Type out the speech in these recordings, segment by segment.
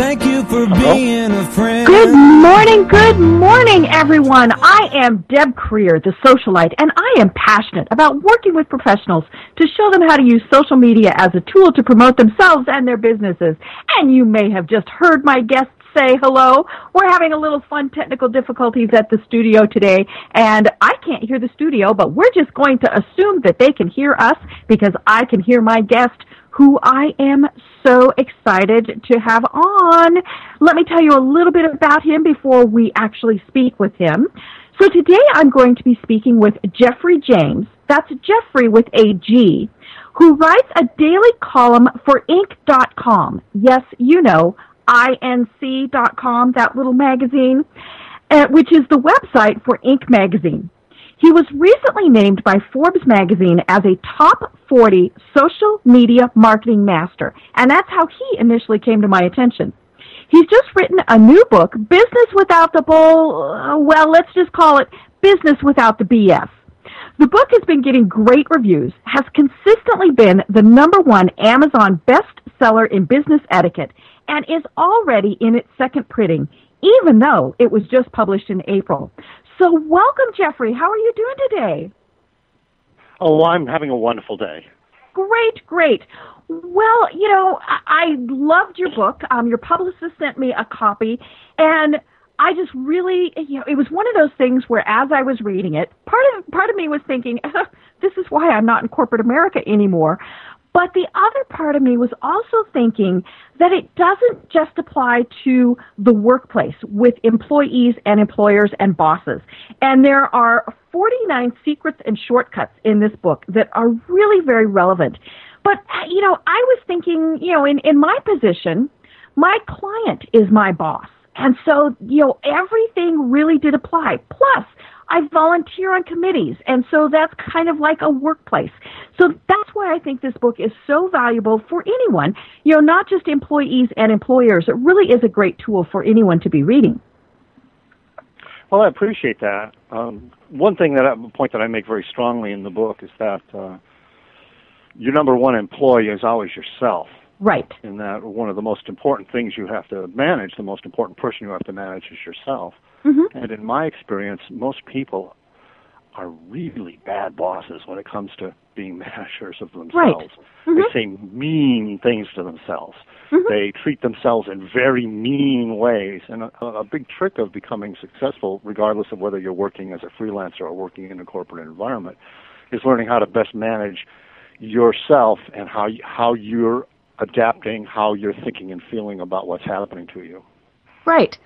Thank you for being a friend. Good morning, good morning, everyone. I am Deb Krier, the socialite, and I am passionate about working with professionals to show them how to use social media as a tool to promote themselves and their businesses. And you may have just heard my guests say hello. We're having a little fun technical difficulties at the studio today, and I can't hear the studio, but we're just going to assume that they can hear us because I can hear my guest who I am so excited to have on. Let me tell you a little bit about him before we actually speak with him. So today I'm going to be speaking with Geoffrey James. That's Geoffrey with a G, who writes a daily column for Inc.com. Yes, you know, INC.com, that little magazine, uh, which is the website for Inc. magazine. He was recently named by Forbes magazine as a top 40 social media marketing master, and that's how he initially came to my attention. He's just written a new book, Business Without the Bull, uh, well, let's just call it Business Without the BS. The book has been getting great reviews, has consistently been the number one Amazon bestseller in business etiquette, and is already in its second printing, even though it was just published in April. So, welcome, Geoffrey. How are you doing today? Oh, I'm having a wonderful day. Great, great. Well, you know, I, I loved your book. Um, your publicist sent me a copy, and I just really, you know, it was one of those things where, as I was reading it, part of part of me was thinking, "This is why I'm not in corporate America anymore." But the other part of me was also thinking that it doesn't just apply to the workplace with employees and employers and bosses. And there are 49 secrets and shortcuts in this book that are really very relevant. But, uh, you know, I was thinking, you know, in, in my position, my client is my boss. And so, you know, everything really did apply. Plus, I volunteer on committees, and so that's kind of like a workplace. So that's why I think this book is so valuable for anyone, you know, not just employees and employers. It really is a great tool for anyone to be reading. Well, I appreciate that. Um, one thing that I, point that I make very strongly in the book is that uh, your number one employee is always yourself. Right. In that one of the most important things you have to manage, the most important person you have to manage is yourself. Mm-hmm. And in my experience, most people are really bad bosses when it comes to being managers of themselves. Right. Mm-hmm. They say mean things to themselves. Mm-hmm. They treat themselves in very mean ways. And a, a big trick of becoming successful, regardless of whether you're working as a freelancer or working in a corporate environment, is learning how to best manage yourself and how how you're adapting, how you're thinking and feeling about what's happening to you. Right.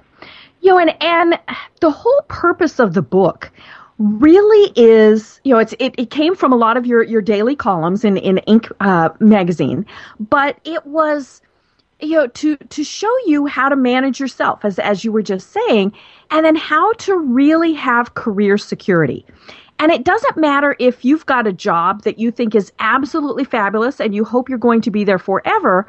You know, and and the whole purpose of the book really is, you know, it's it, it came from a lot of your your daily columns in in Inc. Uh, magazine, but it was you know to to show you how to manage yourself as as you were just saying and then how to really have career security and it doesn't matter if you've got a job that you think is absolutely fabulous and you hope you're going to be there forever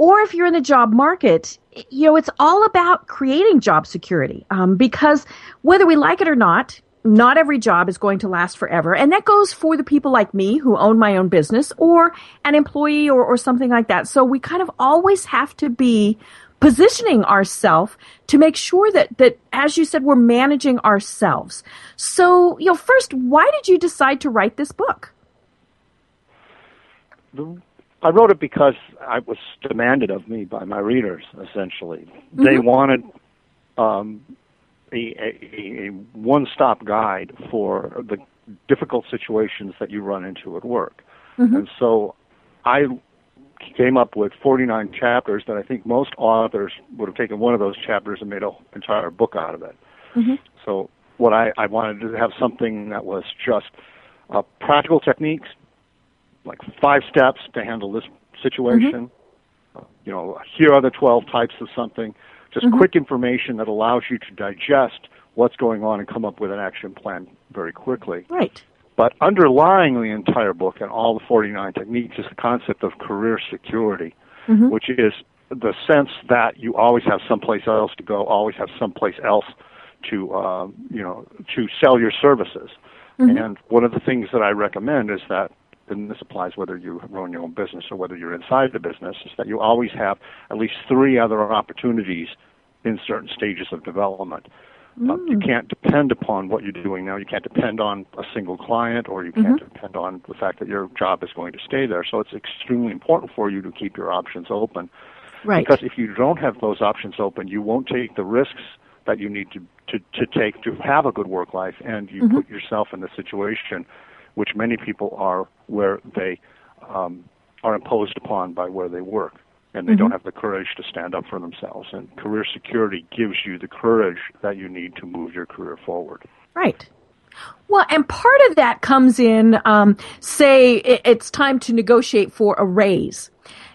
or if you're in the job market, you know, it's all about creating job security um, because whether we like it or not, not every job is going to last forever. And that goes for the people like me who own my own business or an employee or, or something like that. So we kind of always have to be positioning ourselves to make sure that, that, as you said, we're managing ourselves. So, you know, first, why did you decide to write this book? I wrote it because I was demanded of me by my readers. Essentially, mm-hmm. they wanted um, a, a, a one-stop guide for the difficult situations that you run into at work, mm-hmm. and so I came up with 49 chapters that I think most authors would have taken one of those chapters and made an entire book out of it. Mm-hmm. So what I, I wanted to have something that was just uh, practical techniques like five steps to handle this situation. Mm-hmm. Uh, you know, here are the 12 types of something. Just mm-hmm. quick information that allows you to digest what's going on and come up with an action plan very quickly. Right. But underlying the entire book and all the 49 techniques is the concept of career security, mm-hmm. which is the sense that you always have someplace else to go, always have someplace else to, um, you know, to sell your services. Mm-hmm. And one of the things that I recommend is that and this applies whether you run your own business or whether you're inside the business, is that you always have at least three other opportunities in certain stages of development. Mm. Uh, you mm. can't depend upon what you're doing now. You can't depend on a single client, or you can't mm-hmm. depend on the fact that your job is going to stay there. So it's extremely important for you to keep your options open. Right. Because if you don't have those options open, you won't take the risks that you need to, to, to take to have a good work life, and you mm-hmm. put yourself in the situation which many people are where they um, are imposed upon by where they work and they mm-hmm. don't have the courage to stand up for themselves. And career security gives you the courage that you need to move your career forward. Right. Well, and part of that comes in, um, say, it's time to negotiate for a raise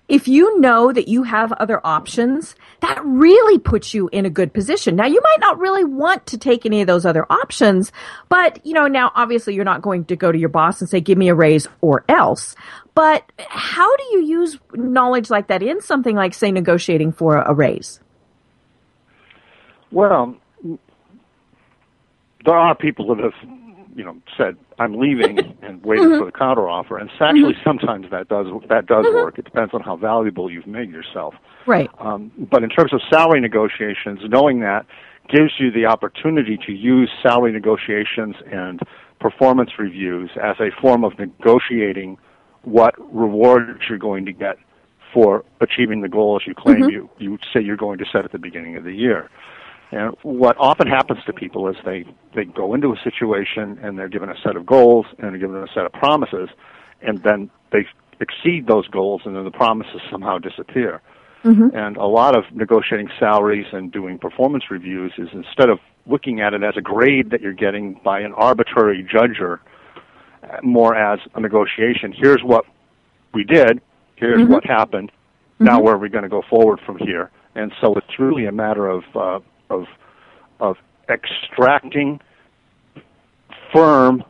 if you know that you have other options, that really puts you in a good position. Now, you might not really want to take any of those other options, but, you know, now obviously you're not going to go to your boss and say, give me a raise or else. But how do you use knowledge like that in something like, say, negotiating for a raise? Well, there are people that have you know said I'm leaving and waited mm-hmm. for the counter offer. And actually, mm-hmm. sometimes that does that does mm-hmm. work. It depends on how valuable you've made yourself. Right. Um, but in terms of salary negotiations, knowing that gives you the opportunity to use salary negotiations and performance reviews as a form of negotiating what rewards you're going to get for achieving the goals you claim mm-hmm. you you say you're going to set at the beginning of the year. And what often happens to people is they, they go into a situation and they're given a set of goals and they're given a set of promises, and then they exceed those goals and then the promises somehow disappear. Mm-hmm. And a lot of negotiating salaries and doing performance reviews is instead of looking at it as a grade that you're getting by an arbitrary judger, more as a negotiation. Here's what we did. Here's mm-hmm. what happened. Mm-hmm. Now where are we going to go forward from here? And so it's really a matter of uh, of of extracting firm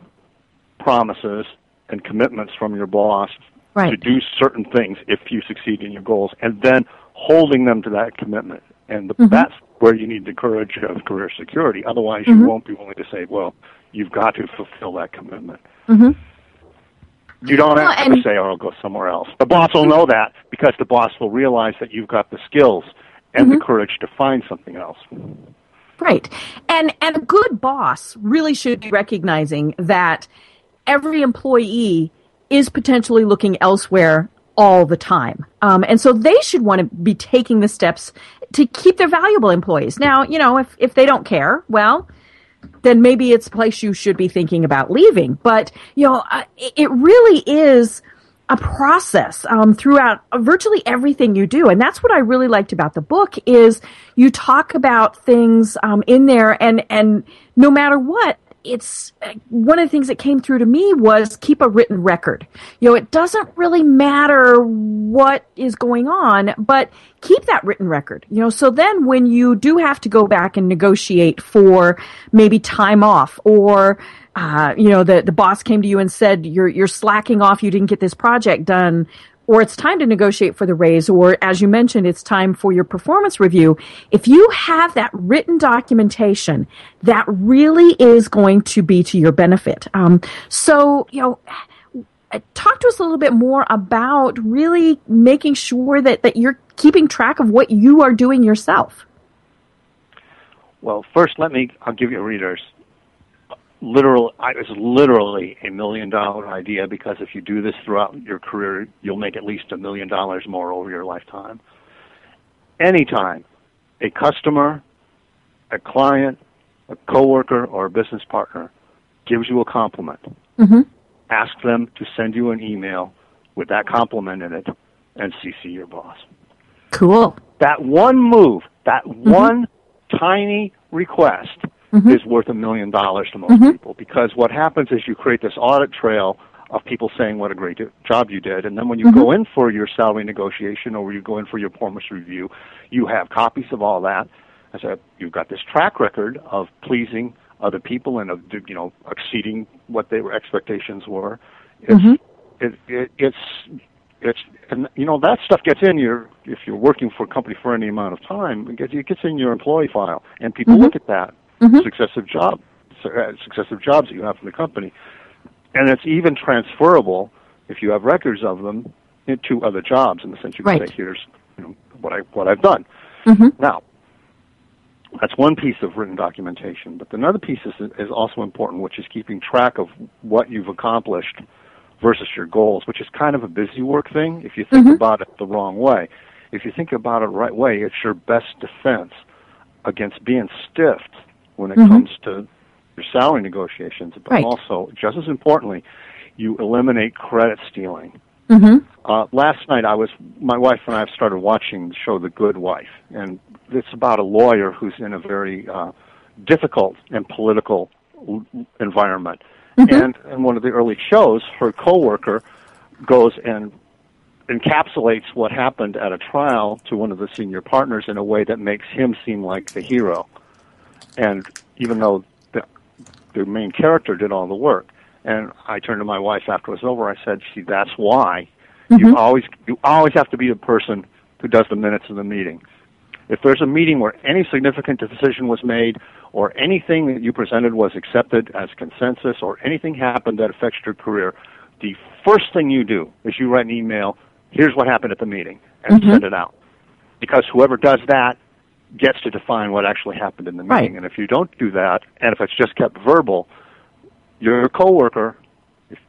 promises and commitments from your boss right. to do certain things if you succeed in your goals, and then holding them to that commitment. And the, mm-hmm. that's where you need the courage of career security. Otherwise, mm-hmm. you won't be willing to say, "Well, you've got to fulfill that commitment." Mm-hmm. You don't well, have to say, "Oh, I'll go somewhere else." The boss will know that because the boss will realize that you've got the skills and mm-hmm. the courage to find something else. Right. And and a good boss really should be recognizing that every employee is potentially looking elsewhere all the time. Um, and so they should want to be taking the steps to keep their valuable employees. Now, you know, if, if they don't care, well, then maybe it's a place you should be thinking about leaving. But, you know, uh, it really is – a process um, throughout virtually everything you do and that's what i really liked about the book is you talk about things um, in there and and no matter what it's one of the things that came through to me was keep a written record. You know, it doesn't really matter what is going on, but keep that written record. You know, so then when you do have to go back and negotiate for maybe time off or uh, you know, the, the boss came to you and said, you're, you're slacking off, you didn't get this project done, or it's time to negotiate for the raise, or as you mentioned, it's time for your performance review. If you have that written documentation, that really is going to be to your benefit. Um, so, you know, uh, talk to us a little bit more about really making sure that, that you're keeping track of what you are doing yourself. Well, first, let me, I'll give you a readers literal it was literally a million dollar idea because if you do this throughout your career you'll make at least a million dollars more over your lifetime anytime a customer a client a coworker or a business partner gives you a compliment mm-hmm. ask them to send you an email with that compliment in it and cc your boss cool that one move that mm-hmm. one tiny request mm-hmm. is worth a million dollars to most mm-hmm. people because what happens is you create this audit trail of people saying what a great job you did, and then when you mm-hmm. go in for your salary negotiation or you go in for your performance review, you have copies of all that. As a, you've got this track record of pleasing other people and of you know exceeding what their expectations were. It's mm-hmm. it, it, it's it's and you know that stuff gets in your if you're working for a company for any amount of time it gets it gets in your employee file and people mm-hmm. look at that mm-hmm. successive job successive jobs that you have in the company, and it's even transferable if you have records of them, to other jobs in the sense you can Right. say, here's you know, what I what I've done. Mhm. Now, that's one piece of written documentation, but another piece is, is also important, which is keeping track of what you've accomplished versus your goals, which is kind of a busy work thing if you think about it the wrong way. If you think about it the right way, it's your best defense against being stiffed when it comes to your salary negotiations, but Right. also, just as importantly, you eliminate credit stealing. Mhm. Uh, last night, I was my wife and I have started watching the show The Good Wife, and it's about a lawyer who's in a very uh, difficult and political l- environment. And in one of the early shows, her coworker goes and encapsulates what happened at a trial to one of the senior partners in a way that makes him seem like the hero. And even though the, the main character did all the work, and I turned to my wife after it was over. I said, "See, that's why you mm-hmm. always you always have to be the person who does the minutes of the meeting. If there's a meeting where any significant decision was made, or anything that you presented was accepted as consensus, or anything happened that affects your career, the first thing you do is you write an email. Here's what happened at the meeting, and mm-hmm. send it out. Because whoever does that gets to define what actually happened in the meeting. Right. And if you don't do that, and if it's just kept verbal, your coworker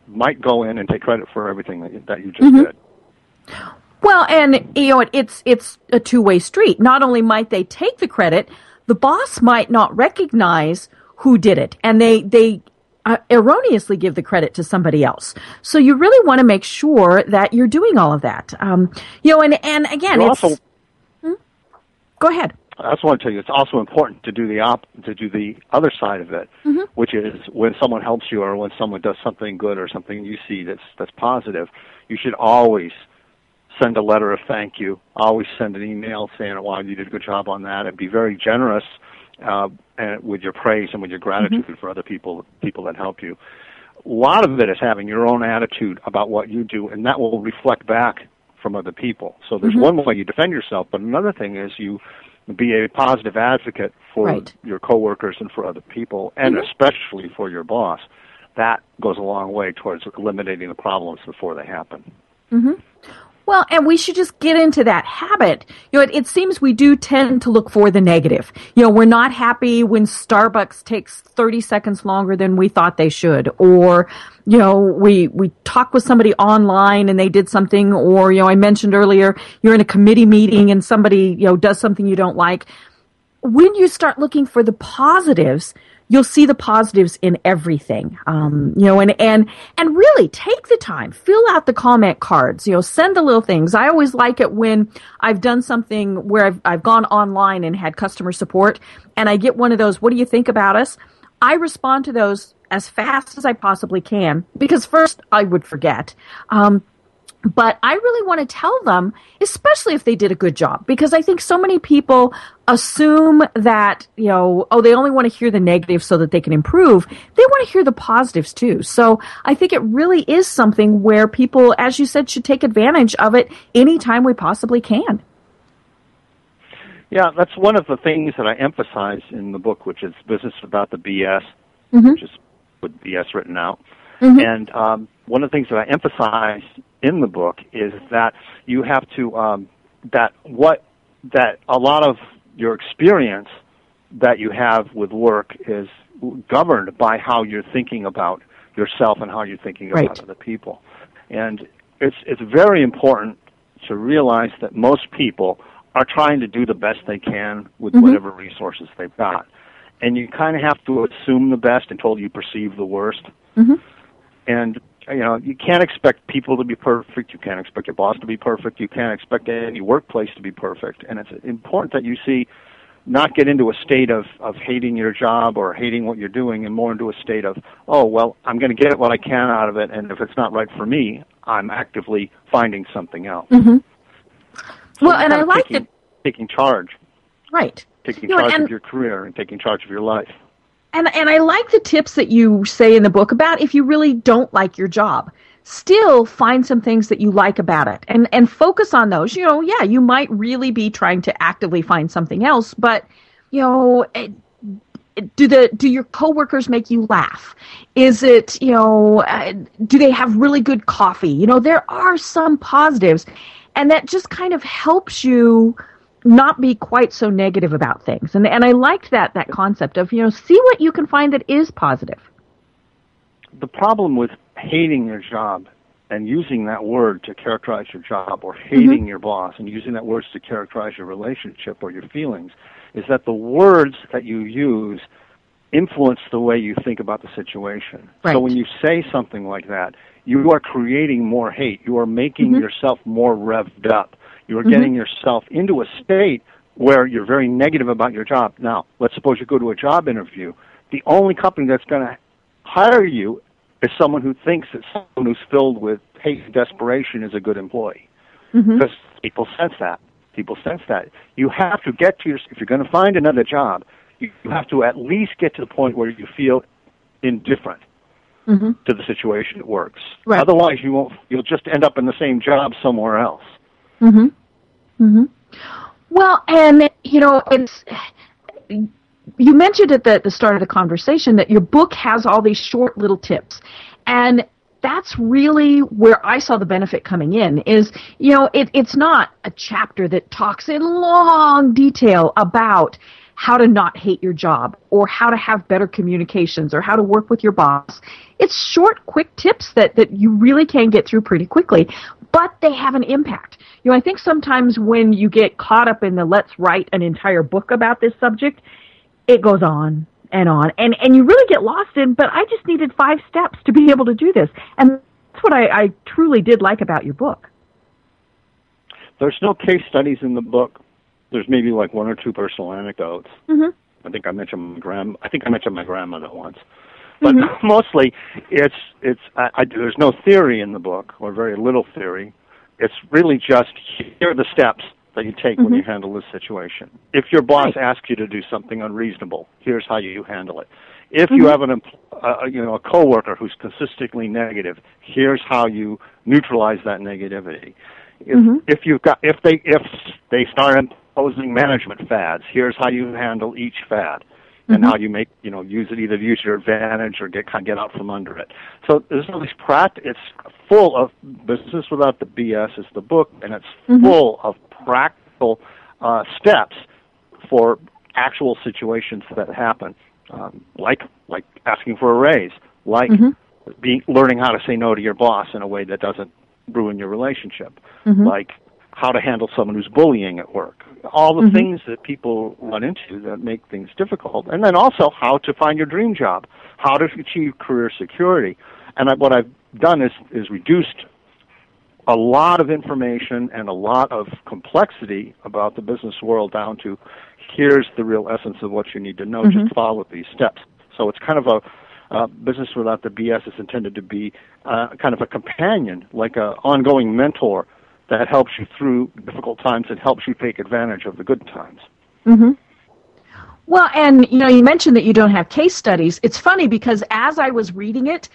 might go in and take credit for everything that you, that you just did. Well, and you know, it- it's it's a two-way street. Not only might they take the credit, the boss might not recognize who did it, and they they uh, erroneously give the credit to somebody else. So you really want to make sure that you're doing all of that. Um, you know, and and again, You it's also Hmm? go ahead. I also want to tell you it's also important to do the op to do the other side of it, mm-hmm. which is when someone helps you or when someone does something good or something you see that's that's positive, you should always send a letter of thank you. Always send an email saying, "Wow, you did a good job on that," and be very generous uh, and with your praise and with your gratitude mm-hmm. for other people people that help you. A lot of it is having your own attitude about what you do, and that will reflect back from other people. So there's mm-hmm. one way you defend yourself, but another thing is you be a positive advocate for Right. your coworkers and for other people, and mm-hmm. especially for your boss. That goes a long way towards eliminating the problems before they happen. Mm-hmm. Well, and we should just get into that habit. You know, it, it seems we do tend to look for the negative. You know, we're not happy when Starbucks takes 30 seconds longer than we thought they should. Or, you know, we, we talk with somebody online and they did something. Or, you know, I mentioned earlier, you're in a committee meeting and somebody, you know, does something you don't like. When you start looking for the positives, you'll see the positives in everything. Um, you know, and, and, and really take the time, fill out the comment cards, you know, send the little things. I always like it when I've done something where I've, I've gone online and had customer support and I get one of those, what do you think about us? I respond to those as fast as I possibly can because first I would forget. Um, but I really want to tell them, especially if they did a good job, because I think so many people assume that, you know, oh, they only want to hear the negative so that they can improve. They want to hear the positives too. So I think it really is something where people, as you said, should take advantage of it anytime we possibly can. Yeah, that's one of the things that I emphasize in the book, which is business about the BS, which is with BS written out. And um, one of the things that I emphasize in the book is that you have to um, that what that a lot of your experience that you have with work is governed by how you're thinking about yourself and how you're thinking about Right. other people. And it's it's very important to realize that most people are trying to do the best they can with whatever resources they've got. And you kind of have to assume the best until you perceive the worst. And you know, you can't expect people to be perfect. You can't expect your boss to be perfect. You can't expect any workplace to be perfect. And it's important that you see not get into a state of, of hating your job or hating what you're doing and more into a state of, oh, well, I'm going to get what I can out of it. And if it's not right for me, I'm actively finding something else. Mm-hmm. So Well, and I like taking, it. taking charge, Right. taking You know, charge and- of your career and taking charge of your life. And and I like the tips that you say in the book about if you really don't like your job, still find some things that you like about it and and focus on those. You know, yeah, you might really be trying to actively find something else, but you know, it, do the do your coworkers make you laugh? Is it you know uh, do they have really good coffee? You know there are some positives, and that just kind of helps you not be quite so negative about things. And and I liked that that concept of you know see what you can find that is positive. The problem with hating your job and using that word to characterize your job or hating mm-hmm. your boss and using that word to characterize your relationship or your feelings is that the words that you use influence the way you think about the situation. Right. So when you say something like that, you are creating more hate. You are making mm-hmm. yourself more revved up. You are mm-hmm. getting yourself into a state where you're very negative about your job. Now, let's suppose you go to a job interview. The only company that's going to hire you is someone who thinks that someone who's filled with hate and desperation is a good employee. Mm-hmm. Because people sense that. People sense that. You have to get to your, if you're going to find another job, you, have to at least get to the point where you feel indifferent mm-hmm. to the situation that works. Right. Otherwise, you won't, you'll just end up in the same job somewhere else. Mhm. Mhm. Well, and you know, it's you mentioned at the, the start of the conversation that your book has all these short little tips. And that's really where I saw the benefit coming in is, you know, it, it's not a chapter that talks in long detail about how to not hate your job or how to have better communications or how to work with your boss. It's short, quick tips that, that you really can get through pretty quickly, but they have an impact. You know, I think sometimes when you get caught up in the let's write an entire book about this subject, it goes on and on and and you really get lost in but i just needed five steps to be able to do this and that's what i, I truly did like about your book there's no case studies in the book there's maybe like one or two personal anecdotes mm-hmm. i think i mentioned my grand i think i mentioned my grandmother once but mm-hmm. mostly it's it's I, I, there's no theory in the book or very little theory it's really just here are the steps that you take mm-hmm. when you mm-hmm. handle this situation. If your boss right. asks you to do something unreasonable, here's how you handle it. If mm-hmm. you have an uh, you know a coworker who's consistently negative, here's how you neutralize that negativity. If mm-hmm. if you've got if they if they start imposing management fads, here's how you handle each fad and mm-hmm. how you make you know use it either to use your advantage or get kind of get out from under it. So there's all these pract. It's full of business without the BS is the book, and it's mm-hmm. full of practical uh, steps for actual situations that happen, um, like like asking for a raise, like mm-hmm. being learning how to say no to your boss in a way that doesn't ruin your relationship, mm-hmm. like how to handle someone who's bullying at work, all the mm-hmm. things that people run into that make things difficult, and then also how to find your dream job, how to achieve career security. And I, what I've done is is reduced a lot of information and a lot of complexity about the business world down to here's the real essence of what you need to know. Mm-hmm. Just follow these steps. So it's kind of a uh, business without the BS is intended to be uh, kind of a companion, like an ongoing mentor that helps you through difficult times and helps you take advantage of the good times. Mm-hmm. Well, and you know, you mentioned that you don't have case studies. It's funny because as I was reading it,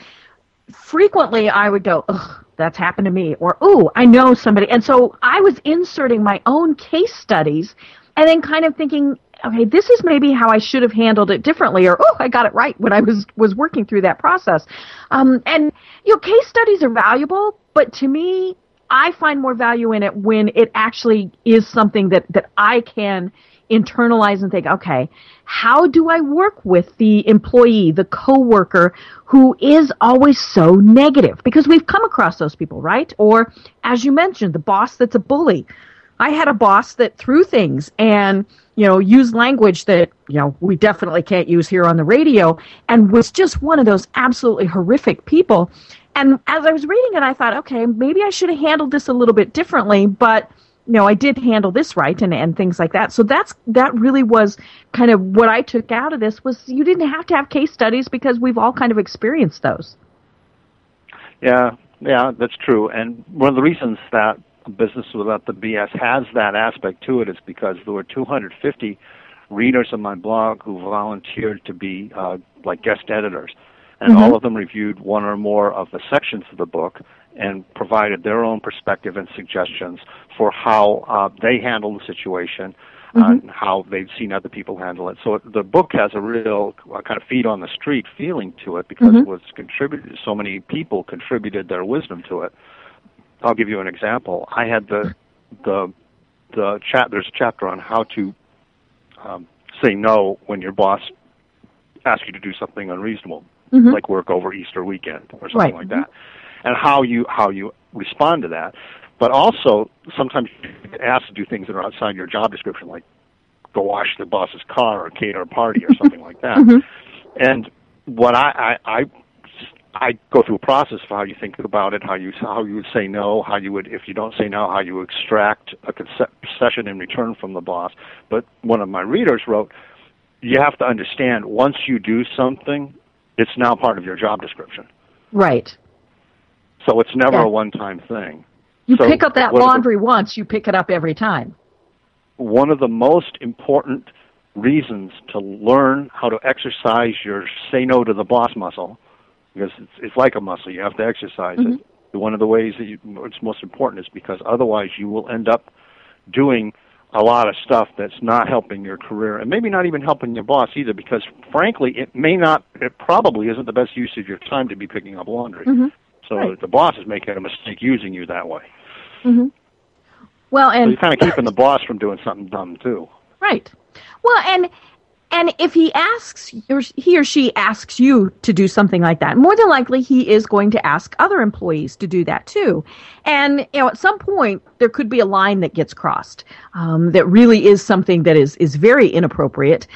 frequently I would go, "Ugh, that's happened to me," or "Ooh, I know somebody," and so I was inserting my own case studies, and then kind of thinking, "Okay, this is maybe how I should have handled it differently," or "Oh, I got it right when I was was working through that process." Um, and you know, case studies are valuable, but to me, I find more value in it when it actually is something that, that I can internalize and think, okay, how do I work with the employee, the coworker who is always so negative? Because we've come across those people, right? Or as you mentioned, the boss that's a bully. I had a boss that threw things and, you know, used language that, you know, we definitely can't use here on the radio and was just one of those absolutely horrific people. And as I was reading it, I thought, okay, maybe I should have handled this a little bit differently, but you know, I did handle this right and, and things like that. So that's that really was kind of what I took out of this was you didn't have to have case studies because we've all kind of experienced those. Yeah, yeah, that's true. And one of the reasons that Business Without the BS has that aspect to it is because there were 250 readers of my blog who volunteered to be uh, like guest editors and mm-hmm. all of them reviewed one or more of the sections of the book and provided their own perspective and suggestions for how uh, they handled the situation, Mm-hmm. on how they've seen other people handle it. So the book has a real uh, kind of feet on the street feeling to it because Mhm. it was contributed. So many people contributed their wisdom to it. I'll give you an example. I had the the the chat. There's a chapter on how to um, say no when your boss asks you to do something unreasonable, Mhm. like work over Easter weekend or something Right. like that, and how you how you respond to that. But also, sometimes you get asked to do things that are outside your job description, like go wash the boss's car or cater a party or something like that. Mhm. And what I, I I I go through a process of how you think about it, how you how you would say no, how you would if you don't say no, how you extract a concession in return from the boss. But one of my readers wrote, you have to understand once you do something, it's now part of your job description. Right. So it's never Yeah. a one-time thing. You So pick up that are the- laundry once, you pick it up every time. one of the most important reasons to learn how to exercise your say no to the boss muscle, because it's, it's like a muscle, you have to exercise Mm-hmm. it. One of the ways that you, it's most important is because otherwise you will end up doing a lot of stuff that's not helping your career and maybe not even helping your boss either because frankly it may not it probably isn't the best use of your time to be picking up laundry Mhm. so Right. the boss is making a mistake using you that way Well, so and you're kind of keeping the boss from doing something dumb too Right. Well, and and if he asks or he or she asks you to do something like that, more than likely he is going to ask other employees to do that too. And you know, at some point there could be a line that gets crossed um, that really is something that is is very inappropriate.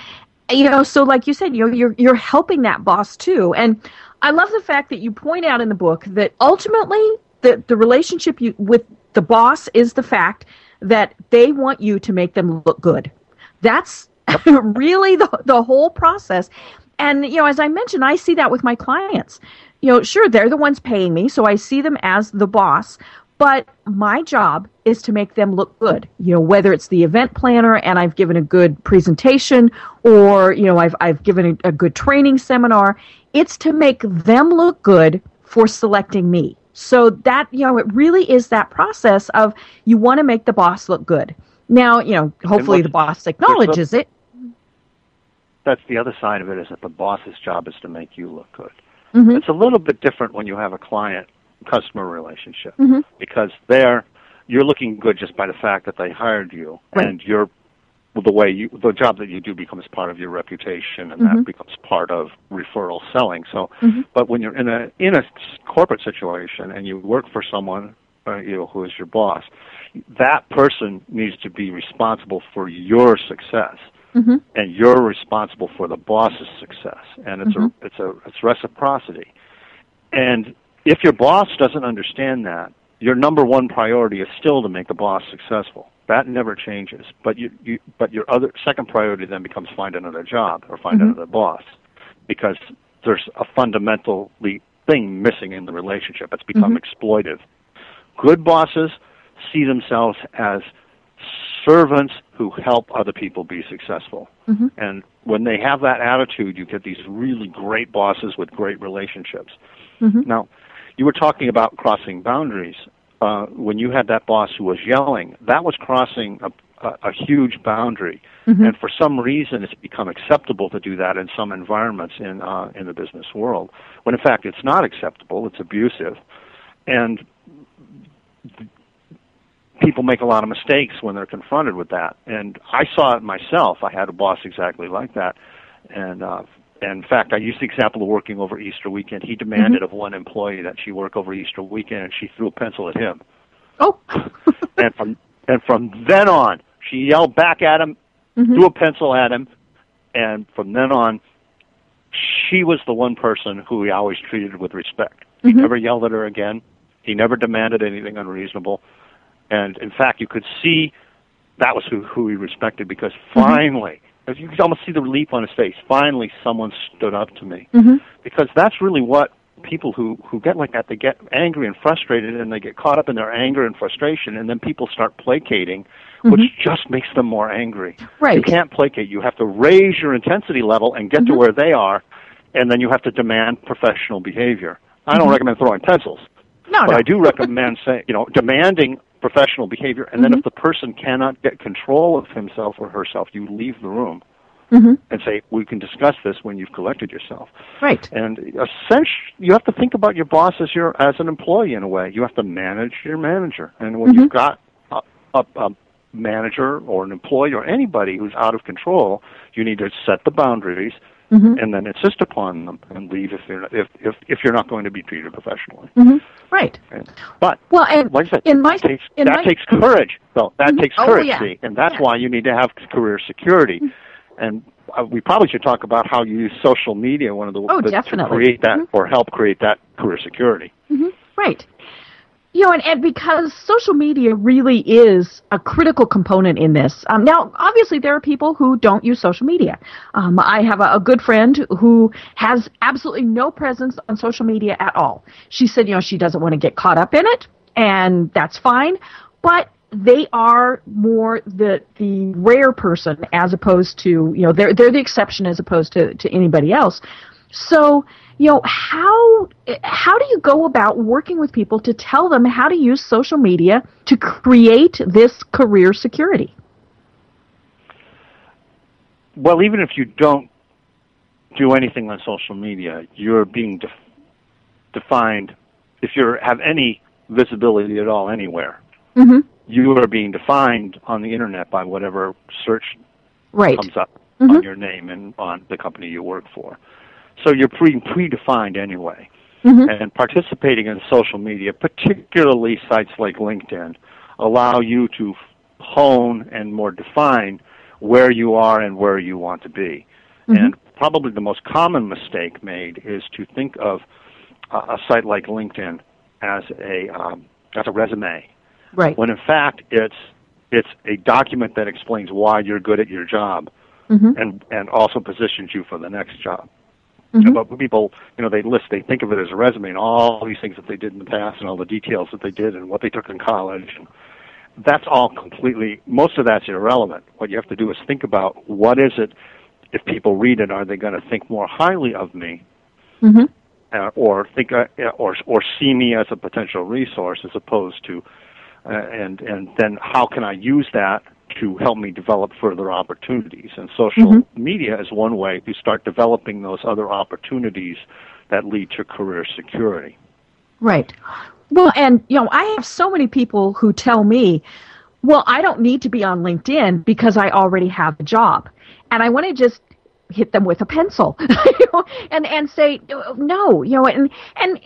You know, so like you said, you know, you're you're helping that boss too. And I love the fact that you point out in the book that ultimately the the relationship you with the boss is the fact that they want you to make them look good. That's really the the whole process. And you know, as I mentioned, I see that with my clients. You know, sure, they're the ones paying me, so I see them as the boss, but my job is to make them look good. You know, whether it's the event planner and I've given a good presentation or, you know, I've I've given a, a good training seminar, it's to make them look good for selecting me. So that, you know, it really is that process of you want to make the boss look good. Now, you know, hopefully the boss acknowledges it. That's the other side of it is that the boss's job is to make you look good. Mhm. It's a little bit different when you have a client customer relationship Mhm. because there you're looking good just by the fact that they hired you Right. and you're the way you the job that you do becomes part of your reputation and Mhm. that becomes part of referral selling so Mhm. but when you're in a in a corporate situation and you work for someone uh, you know who is your boss that person needs to be responsible for your success Mhm. and you're responsible for the boss's success and it's Mhm. a it's a it's reciprocity and if your boss doesn't understand that your number one priority is still to make the boss successful that never changes but you, you but your other second priority then becomes find another job or find Mhm. another boss because there's a fundamentally thing missing in the relationship it's become Mhm. exploitive good bosses see themselves as servants who help other people be successful. Mhm. And when they have that attitude, you get these really great bosses with great relationships. Mhm. Now, you were talking about crossing boundaries. Uh, when you had that boss who was yelling, that was crossing a, a, a huge boundary. Mhm. And for some reason, it's become acceptable to do that in some environments in uh, in the business world. When in fact, it's not acceptable. It's abusive, and people make a lot of mistakes when they're confronted with that. And I saw it myself. I had a boss exactly like that, and uh, and in fact, I used the example of working over Easter weekend. He demanded of one employee that she work over Easter weekend, and she threw a pencil at him. Oh. and from and from then on, she yelled back at him, Mhm. threw a pencil at him, and from then on, she was the one person who he always treated with respect. He Mhm. never yelled at her again. He never demanded anything unreasonable, and in fact, you could see that was who who he respected because finally, as you could almost see the relief on his face. Finally, someone stood up to me Mhm. because that's really what people who who get like that they get angry and frustrated and they get caught up in their anger and frustration and then people start placating which Mhm. just makes them more angry Right. you can't placate you have to raise your intensity level and get to Mhm. where they are and then you have to demand professional behavior i don't Mhm. recommend throwing pencils No, but no. i do recommend saying you know demanding professional behavior. And then if the person cannot get control of himself or herself, you leave the room Mhm. and say, "We can discuss this when you've collected yourself." Right. And essentially, you have to think about your boss as your as an employee in a way. You have to manage your manager, and when you've got a, a, a manager or an employee or anybody who's out of control, you need to set the boundaries Mhm. and then insist upon them and leave if they're not, if if if you're not going to be treated professionally. Mhm. Right. And- But Well, and like I said, in my that takes, in that my takes courage. So that Mhm. takes Oh, courage, yeah. see, and that's Yeah. why you need to have career security. And uh, we probably should talk about how you use social media, one of the Oh, the- to create that Mhm. or help create that career security. Mhm. Right. You know, and, and because social media really is a critical component in this. Um, now, obviously, there are people who don't use social media. Um, I have a, a good friend who has absolutely no presence on social media at all. She said, you know, she doesn't want to get caught up in it, and that's fine. But they are more the the rare person as opposed to you know they're they're the exception as opposed to to anybody else. So, you know, how how do you go about working with people to tell them how to use social media to create this career security? Well, even if you don't do anything on social media, you're being def- defined. If you have any visibility at all anywhere, Mm-hmm. you are being defined on the internet by whatever search Right. comes up Mhm. on your name and on the company you work for. So you're pre predefined anyway. Mm-hmm. And participating in social media, particularly sites like LinkedIn, allow you to hone and more define where you are and where you want to be. Mhm. And probably the most common mistake made is to think of a, a site like LinkedIn as a um, as a resume Right. when in fact it's it's a document that explains why you're good at your job Mm-hmm. and and also positions you for the next job. Mhm. But people, you know, they list, they think of it as a resume and all these things that they did in the past and all the details that they did and what they took in college. And that's all completely. Most of that's irrelevant. What you have to do is think about what is it. If people read it, are they going to think more highly of me Mm-hmm. uh, or think uh, or or see me as a potential resource as opposed to uh, and and then how can I use that to help me develop further opportunities and social Mhm. media is one way to start developing those other opportunities that lead to career security Right. Well, and you know, I have so many people who tell me, "Well, I don't need to be on LinkedIn because I already have a job," and I want to just hit them with a pencil, you know, and and say, "No," you know, and and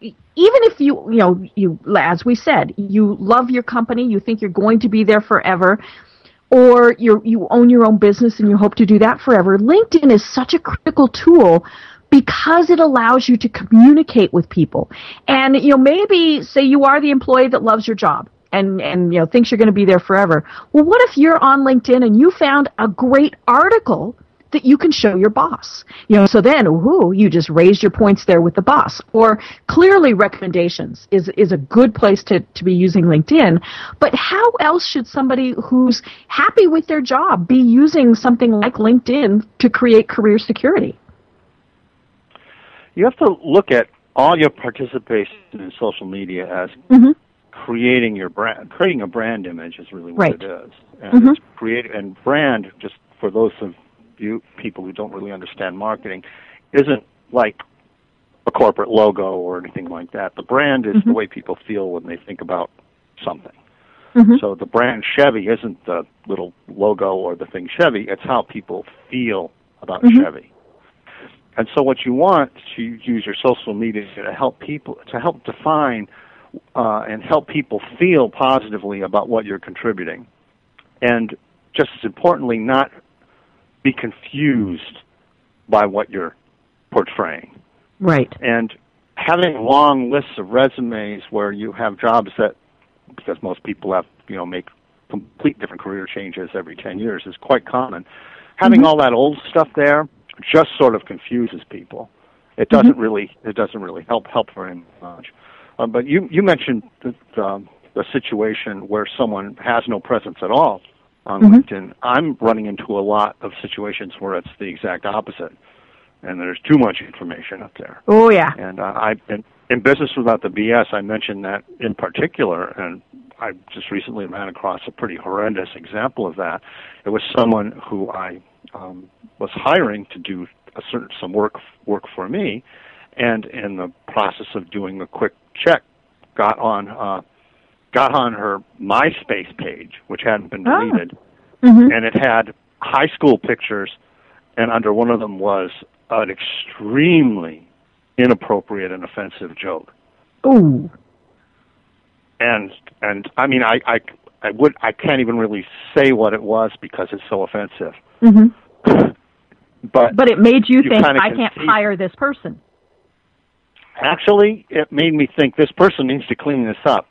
even if you you know you as we said, you love your company, you think you're going to be there forever. Or you you own your own business and you hope to do that forever. LinkedIn is such a critical tool because it allows you to communicate with people. And you know, maybe say you are the employee that loves your job and and you know thinks you're going to be there forever. Well, what if you're on LinkedIn and you found a great article that you can show your boss? You know, so then, ooh, you just raised your points there with the boss. Or clearly recommendations is is a good place to to be using LinkedIn. But how else should somebody who's happy with their job be using something like LinkedIn to create career security? you have to look at all your participation in social media as Mhm. creating your brand creating a brand image is really what Right. it is and Mhm. create and brand just for those of you people who don't really understand marketing isn't like a corporate logo or anything like that the brand is the Mhm. way people feel when they think about something Mhm. so the brand chevy isn't the little logo or the thing chevy it's how people feel about Mhm. chevy and so what you want to use your social media to help people to help define uh, and help people feel positively about what you're contributing. And just as importantly, not be confused by what you're portraying. Right. And having long lists of resumes where you have jobs that, because most people have, you know, make complete different career changes every 10 years is quite common. Having Mhm. all that old stuff there just sort of confuses people. It doesn't really, it doesn't really help help very much. Uh, but you you mentioned the, um, the situation where someone has no presence at all on Mhm. LinkedIn. I'm running into a lot of situations where it's the exact opposite, and there's too much information up there. Oh yeah. And uh, I in, in business without the BS, I mentioned that in particular, and I just recently ran across a pretty horrendous example of that. It was someone who I um, was hiring to do a certain some work work for me, and in the process of doing a quick check, got on uh, got on her MySpace page, which hadn't been Ah. deleted, Mhm. and it had high school pictures, and under one of them was an extremely inappropriate and offensive joke. Ooh. And and I mean I I I would I can't even really say what it was because it's so offensive. hmm But But it made you, You think I can can't see- hire this person. actually it made me think this person needs to clean this up.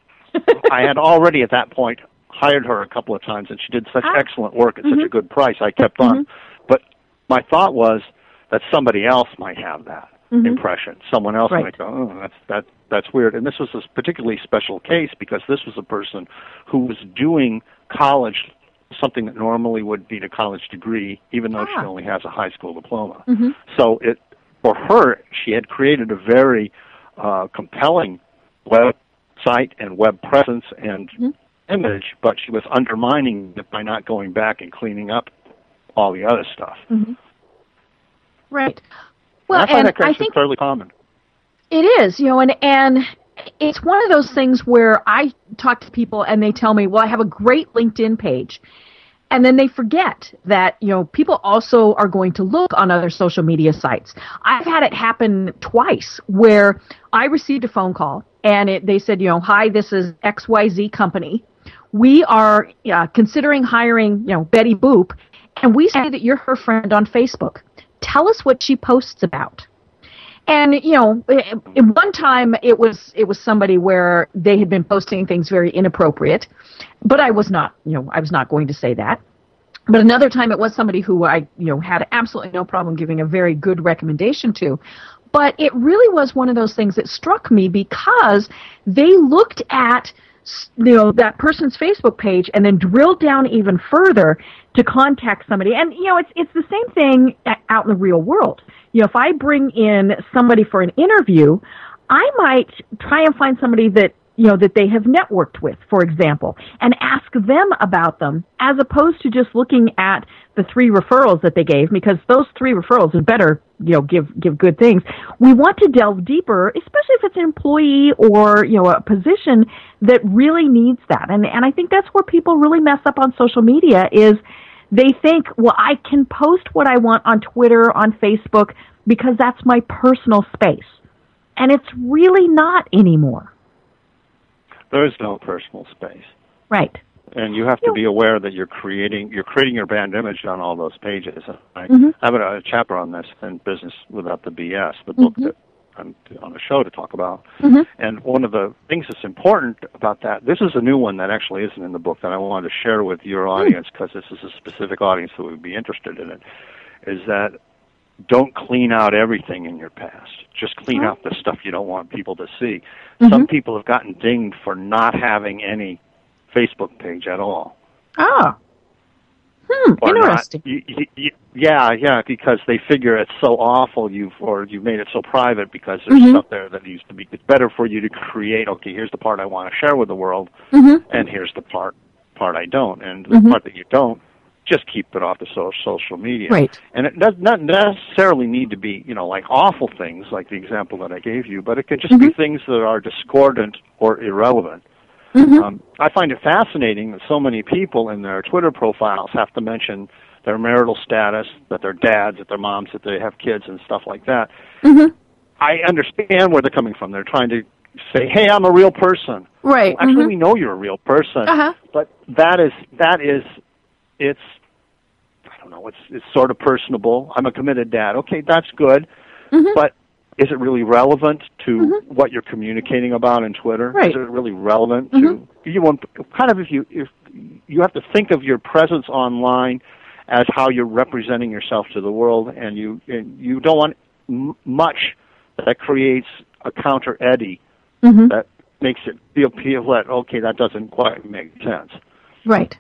I had already at that point hired her a couple of times, and she did such Ah. excellent work at such a Mhm. good price. I kept on, Mhm. but my thought was that somebody else might have that Mhm. impression. Someone else Right. might go, "Oh, that's that that's weird." And this was a particularly special case because this was a person who was doing college, something that normally would be a college degree, even though she Ah. only has a high school diploma. Mhm. So it for her, she had created a very uh, compelling website and web presence and Mhm. image, but she was undermining it by not going back and cleaning up all the other stuff. Mhm. Right. Well, and I find that think fairly common. It is, you know, and and it's one of those things where I talk to people and they tell me, "Well, I have a great LinkedIn page." And then they forget that, you know, people also are going to look on other social media sites. I've had it happen twice where I received a phone call and it, they said, you know, hi, this is XYZ company. We are uh, considering hiring, you know, Betty Boop, and we say that you're her friend on Facebook. Tell us what she posts about. And you know, i- i- one time it was it was somebody where they had been posting things very inappropriate, but I was not, you know, I was not going to say that. But another time it was somebody who I, you know, had absolutely no problem giving a very good recommendation to. But it really was one of those things that struck me because they looked at you know that person's Facebook page and then drill down even further to contact somebody. And you know, it's it's the same thing out in the real world. You know, if I bring in somebody for an interview, I might try and find somebody that you know that they have networked with, for example, and ask them about them, as opposed to just looking at the three referrals that they gave, because those three referrals would better you know give give good things. We want to delve deeper, especially if it's an employee or you know a position that really needs that, and and I think that's where people really mess up on social media is they think, well, I can post what I want on Twitter, on Facebook, because that's my personal space. And it's really not anymore. There is no personal space. Right. and you have to be aware that you're creating you're creating your brand image on all those pages. I Mhm. have a, a chapter on this in Business Without the BS, the book Mhm. that I'm on a show to talk about. Mhm. And one of the things that's important about that, this is a new one that actually isn't in the book that I wanted to share with your audience because this is a specific audience that would be interested in it, is that don't clean out everything in your past. Just clean Oh. out the stuff you don't want people to see. Mhm. Some people have gotten dinged for not having any Facebook page at all. Ah. Hmm. Or Interesting. Not, y y y yeah, yeah, because they figure it's so awful you've or you've made it so private because there's Mhm. stuff there that needs to be. It's better for you to create. Okay, here's the part I want to share with the world, Mhm. and here's the part part I don't, and the Mhm. part that you don't, just keep it off the so- social media. Right. And it does not necessarily need to be, you know, like awful things like the example that I gave you, but it could just be Mhm. things that are discordant or irrelevant. Mhm. Um, I find it fascinating that so many people in their Twitter profiles have to mention their marital status, that they're dads, that they're moms, that they have kids, and stuff like that. Mhm. I understand where they're coming from. They're trying to say, "Hey, I'm a real person." Right. Well, actually, Mhm. we know you're a real person, Uh-huh. but that is that is it's I don't know. It's it's sort of personable. I'm a committed dad. Okay, that's good, Mhm. but is it really relevant to Mhm. what you're communicating about in Twitter? Right. Is it really relevant Mhm. to you? Want kind of if you if you have to think of your presence online as how you're representing yourself to the world, and you and you don't want m- much that creates a counter eddy Mhm. that makes it feel feel that okay that doesn't quite make sense. Right.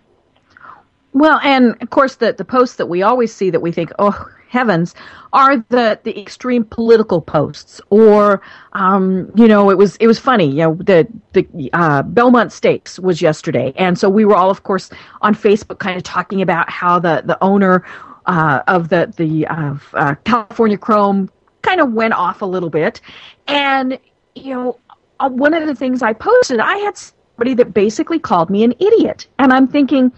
Well, and of course, the the posts that we always see that we think, oh, heavens are the the extreme political posts or um, you know it was it was funny you know the the uh, Belmont Stakes was yesterday. And so we were all of course on Facebook kind of talking about how the the owner uh, of the the uh, California Chrome kind of went off a little bit. And you know uh, one of the things I posted I had somebody that basically called me an idiot. And I'm thinking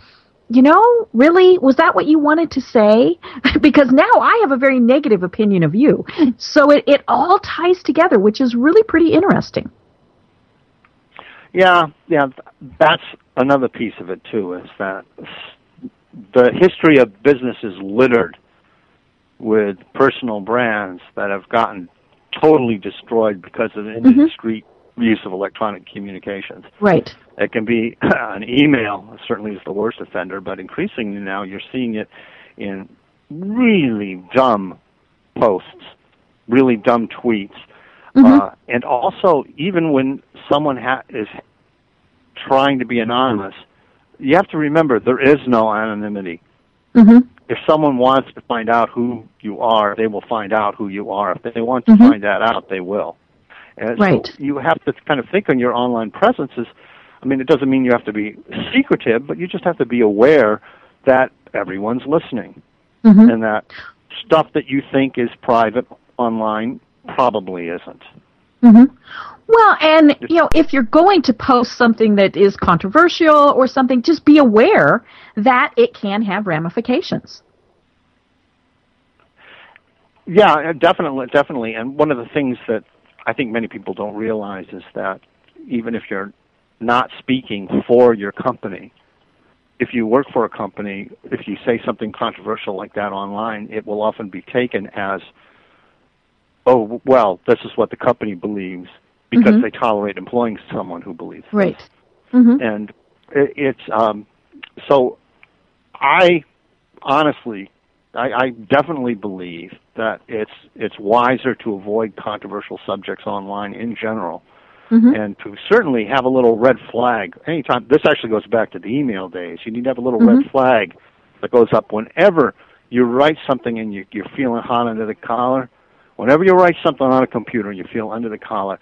you know, really, was that what you wanted to say? because now I have a very negative opinion of you. So it, it all ties together, which is really pretty interesting. Yeah, yeah, that's another piece of it too, is that the history of business is littered with personal brands that have gotten totally destroyed because of mm-hmm. indiscreet. Use of electronic communications. Right. It can be an email, certainly is the worst offender, but increasingly now you're seeing it in really dumb posts, really dumb tweets. Mm-hmm. Uh, and also, even when someone ha- is trying to be anonymous, you have to remember there is no anonymity. Mm-hmm. If someone wants to find out who you are, they will find out who you are. If they want to mm-hmm. find that out, they will. And right. So you have to kind of think on your online presence as I mean, it doesn't mean you have to be secretive, but you just have to be aware that everyone's listening, mm-hmm. and that stuff that you think is private online probably isn't. Mm-hmm. Well, and you know, if you're going to post something that is controversial or something, just be aware that it can have ramifications. Yeah, definitely, definitely. And one of the things that I think many people don't realize is that even if you're not speaking for your company. If you work for a company, if you say something controversial like that online, it will often be taken as, oh, well, this is what the company believes because mm-hmm. they tolerate employing someone who believes right. This. Mm-hmm. And it, it's um, so. I honestly, I, I definitely believe that it's it's wiser to avoid controversial subjects online in general mm-hmm. and to certainly have a little red flag anytime. This actually goes back to the email days. You need to have a little mm-hmm. red flag that goes up whenever you write something and you, you're feeling hot under the collar. Whenever you write something on a computer and you feel under the collar,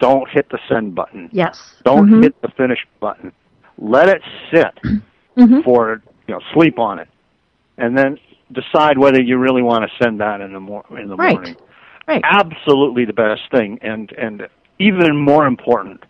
don't hit the send button. Yes. Don't mm-hmm. hit the finish button. Let it sit mm-hmm. for you know sleep on it, and then decide whether you really want to send that in the mor- in the right. morning. Right. Absolutely the best thing, and and even more important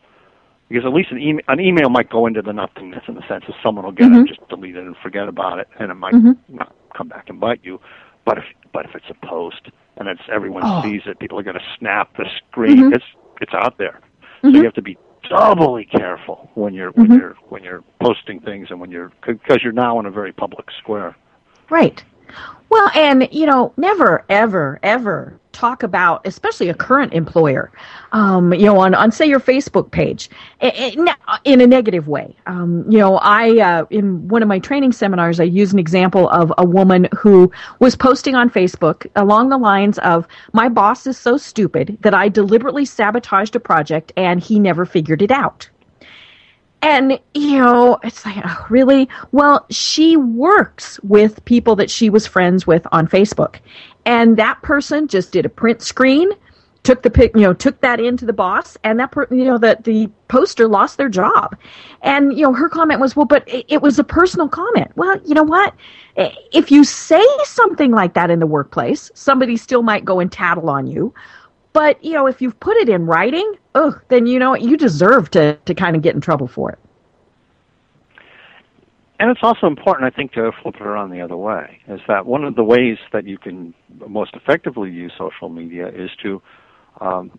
because at least an, e- an email might go into the nothingness in the sense that someone will get mm-hmm. it, just delete it and forget about it, and it might mm-hmm. not come back and bite you. But if but if it's a post and it's everyone oh. sees it, people are going to snap the screen. Mm-hmm. It's it's out there, so you mm-hmm. have to be doubly careful when you're when mm-hmm. you're when you're posting things and when you're because you're now in a very public square. Right. Well, and you know, never, ever, ever talk about, especially a current employer, um, you know, on, on say your Facebook page, in, in a negative way. Um, you know, I uh, in one of my training seminars, I use an example of a woman who was posting on Facebook along the lines of, "My boss is so stupid that I deliberately sabotaged a project and he never figured it out." And, you know, it's like, oh, really? Well, she works with people that she was friends with on Facebook. And that person just did a print screen, took the pic, you know, took that into the boss, and that, per, you know, that the poster lost their job. And, you know, her comment was, well, but it, it was a personal comment. Well, you know what? If you say something like that in the workplace, somebody still might go and tattle on you. But you know, if you've put it in writing, oh, then you know you deserve to to kind of get in trouble for it. And it's also important, I think, to flip it around the other way. Is that one of the ways that you can most effectively use social media is to um,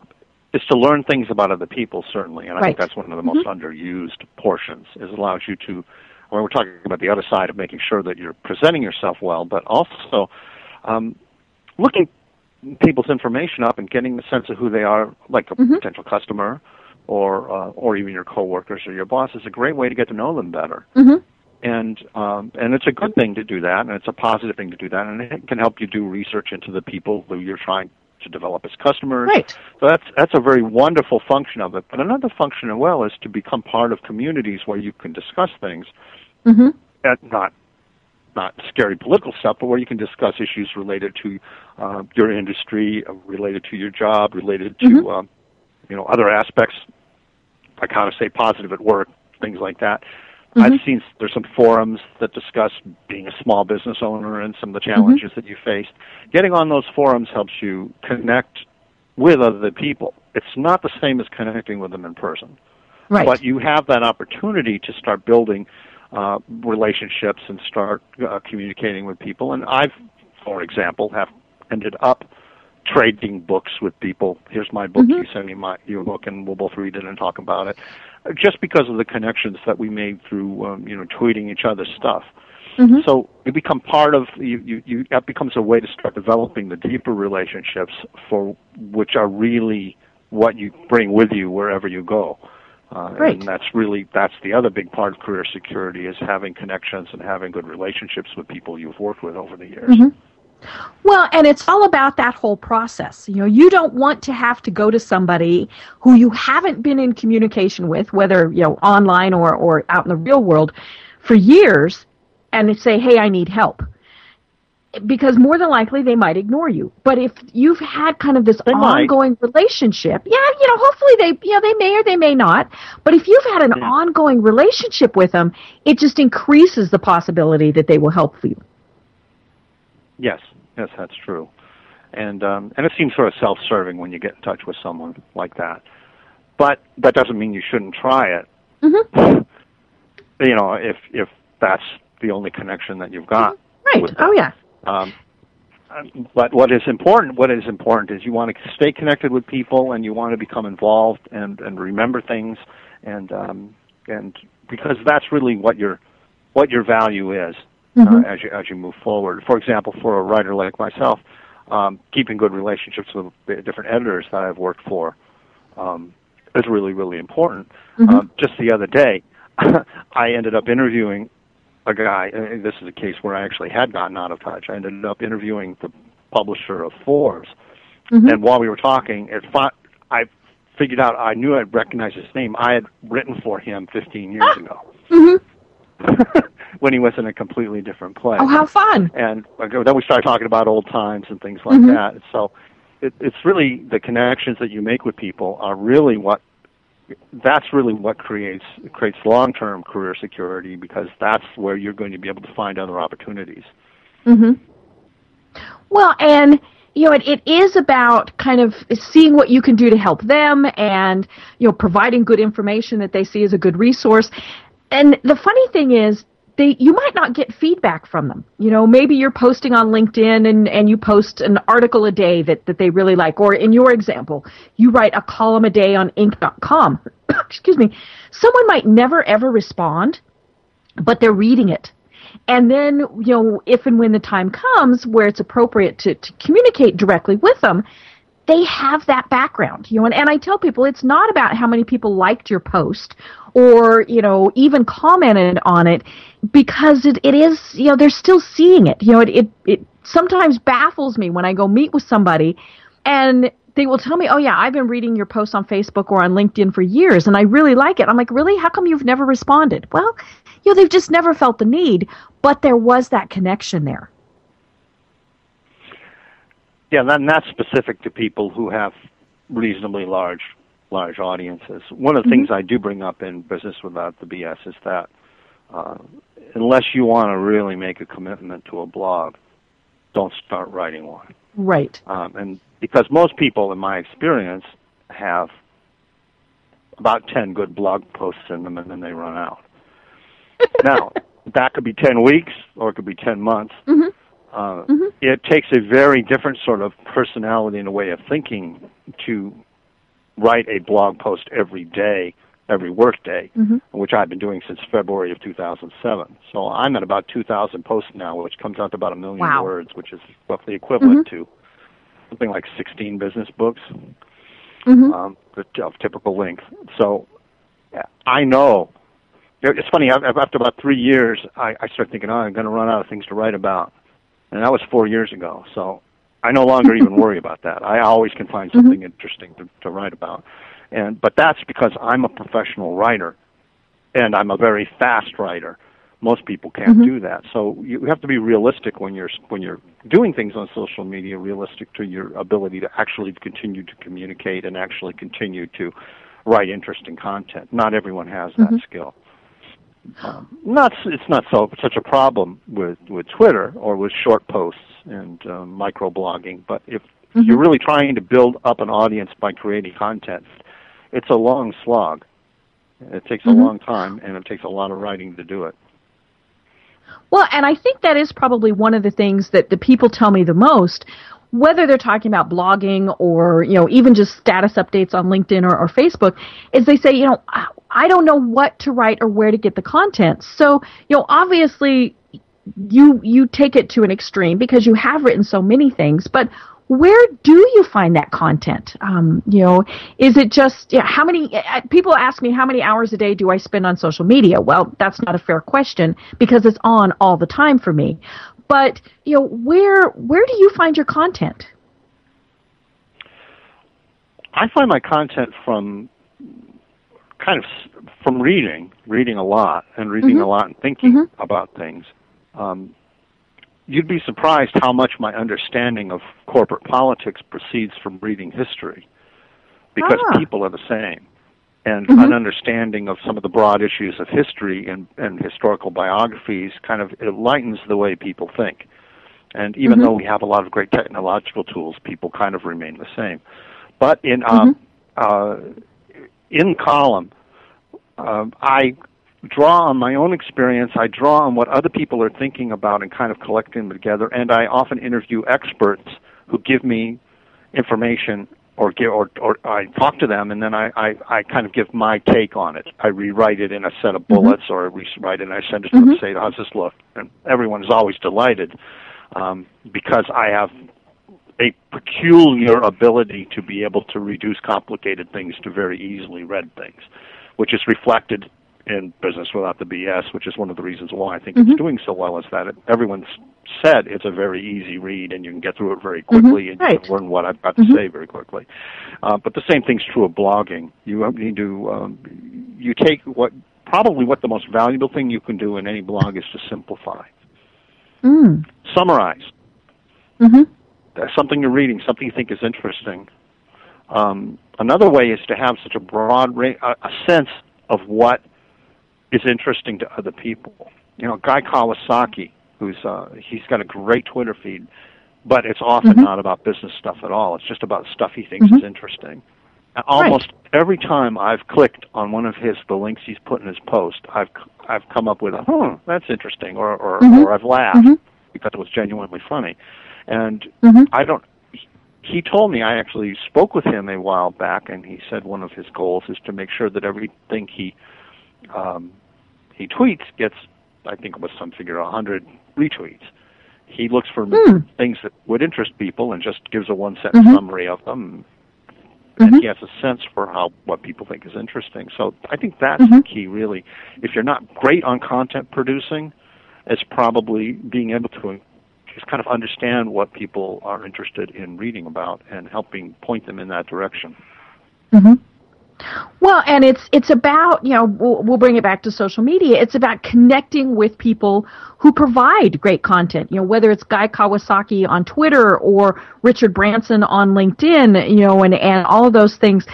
is to learn things about other people, certainly, and I right. think that's one of the most mm-hmm. underused portions. Is it allows you to, when we're talking about the other side of making sure that you're presenting yourself well, but also um, looking people's information up and getting the sense of who they are, like a mm-hmm. potential customer or uh, or even your coworkers or your boss, is a great way to get to know them better. Mm-hmm. And um, and it's a good thing to do that, and it's a positive thing to do that, and it can help you do research into the people who you're trying to develop as customers. Right. So that's that's a very wonderful function of it. But another function as well is to become part of communities where you can discuss things mm-hmm. and not not scary political stuff, but where you can discuss issues related to uh, your industry, uh, related to your job, related to Mhm. um, you know other aspects, I kind of say positive at work, things like that. Mhm. I've seen there's some forums that discuss being a small business owner and some of the challenges that you faced. Getting on those forums helps you connect with other people. It's not the same as connecting with them in person Right. but you have that opportunity to start building uh, relationships and start uh, communicating with people. And I've, for example, have ended up trading books with people. Here's my book. Mhm. You send me my your book, and we'll both read it and talk about it. Uh, Just because of the connections that we made through, um, you know, tweeting each other's stuff. Mhm. So you become part of you, you, you. That becomes a way to start developing the deeper relationships for which are really what you bring with you wherever you go. Uh, Right. And that's really that's the other big part of career security is having connections and having good relationships with people you've worked with over the years. Mhm. Well, and it's all about that whole process. You know, you don't want to have to go to somebody who you haven't been in communication with, whether, you know, online or, or out in the real world, for years and say, hey, I need help. Because more than likely they might ignore you. But if you've had kind of this They might. ongoing relationship, yeah, you know, hopefully they, you know, they may or they may not. But if you've had an Yeah. ongoing relationship with them, it just increases the possibility that they will help you. Yes, yes, that's true. And um, and it seems sort of self-serving when you get in touch with someone like that. But that doesn't mean you shouldn't try it. Mhm. You know, if if that's the only connection that you've got. Right. with Oh, yeah. Um, but what is important, what is important is you want to stay connected with people and you want to become involved and, and remember things and um, and because that's really what your what your value is Mhm. uh, as you as you move forward. For example, for a writer like myself, um, keeping good relationships with different editors that I've worked for um, is really really important. Mhm. Um, just the other day, I ended up interviewing a guy. And this is a case where I actually had gotten out of touch. I ended up interviewing the publisher of Forbes, Mhm. and while we were talking, it fi- I figured out I knew I'd recognize his name. I had written for him 15 years ago Mhm. when he was in a completely different place. Oh, how fun! And uh, then we started talking about old times and things like Mhm. that. So it, it's really the connections that you make with people are really what that's really what creates creates long term career security because that's where you're going to be able to find other opportunities. hmm Well, and you know, it, it is about kind of seeing what you can do to help them, and you know, providing good information that they see as a good resource. And the funny thing is, they you might not get feedback from them. You know, maybe you're posting on LinkedIn and and you post an article a day that that they really like, or in your example, you write a column a day on Inc.com. Excuse me. Someone might never ever respond, but they're reading it. And then, you know, if and when the time comes where it's appropriate to, to communicate directly with them, they have that background. You know, and, and I tell people it's not about how many people liked your post or, you know, even commented on it because it, it is, you know, they're still seeing it. You know, it, it, it sometimes baffles me when I go meet with somebody and they will tell me, "Oh yeah, I've been reading your posts on Facebook or on LinkedIn for years, and I really like it." I'm like, "Really? How come you've never responded?" Well, you know, they've just never felt the need, but there was that connection there. Yeah, and that's specific to people who have reasonably large large audiences. One of the things I do bring up in Business Without the BS is that uh, unless you want to really make a commitment to a blog, don't start writing one. Right. Um, and because most people, in my experience, have about 10 good blog posts in them and then they run out. now, that could be 10 weeks or it could be 10 months. Mhm. Uh, Mhm. It takes a very different sort of personality and a way of thinking to write a blog post every day, every work day, Mhm. which I've been doing since February of 2007. So I'm at about 2,000 posts now, which comes out to about a million Wow. words, which is roughly equivalent Mhm. to something like 16 business books Mhm. um, of typical length. So I know. It's funny. After about three years, I, I start thinking, "Oh, I'm going to run out of things to write about," and that was four years ago. So I no longer even worry about that. I always can find something interesting to, to write about, and but that's because I'm a professional writer, and I'm a very fast writer. Most people can't mm-hmm. do that. So you have to be realistic when you're when you're doing things on social media, realistic to your ability to actually continue to communicate and actually continue to write interesting content. Not everyone has that mm-hmm. skill. Um, not it's not so such a problem with with Twitter or with short posts and um, microblogging, but if mm-hmm. you're really trying to build up an audience by creating content, it's a long slog. It takes mm-hmm. a long time, and it takes a lot of writing to do it. Well, and I think that is probably one of the things that the people tell me the most whether they're talking about blogging or you know even just status updates on linkedin or, or, facebook is they say you know i don't know what to write or where to get the content so you know obviously you you take it to an extreme because you have written so many things but where do you find that content? Um, you know, is it just yeah, how many? Uh, people ask me how many hours a day do I spend on social media? Well, that's not a fair question because it's on all the time for me. But you know, where where do you find your content? I find my content from kind of from reading, reading a lot, and reading mm-hmm. a lot and thinking mm-hmm. about things. Um, you'd be surprised how much my understanding of corporate politics proceeds from reading history, because ah. people are the same, and mm-hmm. an understanding of some of the broad issues of history and, and historical biographies kind of it lightens the way people think. And even mm-hmm. though we have a lot of great technological tools, people kind of remain the same. But in um, mm-hmm. uh, in column, uh, I draw on my own experience. I draw on what other people are thinking about and kind of collect them together. And I often interview experts who give me information or give or, or I talk to them and then I, I, I kind of give my take on it. I rewrite it in a set of mm-hmm. bullets mm-hmm. or I rewrite it and I send it to mm-hmm. them and say, How's this look? And everyone is always delighted um, because I have a peculiar ability to be able to reduce complicated things to very easily read things, which is reflected in business without the BS, which is one of the reasons why I think mm-hmm. it's doing so well. Is that it, everyone's said it's a very easy read and you can get through it very quickly mm-hmm. and right. you can learn what I've got to mm-hmm. say very quickly. Uh, but the same thing's true of blogging. You need to um, you take what probably what the most valuable thing you can do in any blog is to simplify, mm. summarize. Mm-hmm. Something you're reading, something you think is interesting. Um, another way is to have such a broad ra- a sense of what is interesting to other people. You know, Guy Kawasaki, who's uh, he's got a great Twitter feed, but it's often mm-hmm. not about business stuff at all. It's just about stuff he thinks mm-hmm. is interesting. And Almost right. every time I've clicked on one of his the links he's put in his post, I've I've come up with a hmm that's interesting, or or, mm-hmm. or I've laughed mm-hmm. because it was genuinely funny, and mm-hmm. I don't. He told me I actually spoke with him a while back, and he said one of his goals is to make sure that everything he um, he tweets gets, I think it was some figure, 100 retweets. He looks for mm. things that would interest people and just gives a one sentence mm-hmm. summary of them. And mm-hmm. he has a sense for how what people think is interesting. So I think that's mm-hmm. the key, really. If you're not great on content producing, it's probably being able to just kind of understand what people are interested in reading about and helping point them in that direction. Mm-hmm. Well, and it's it's about you know we'll, we'll, bring it back to social media. It's about connecting with people who provide great content. You know whether it's Guy Kawasaki on Twitter or Richard Branson on LinkedIn. You know and and all of those things.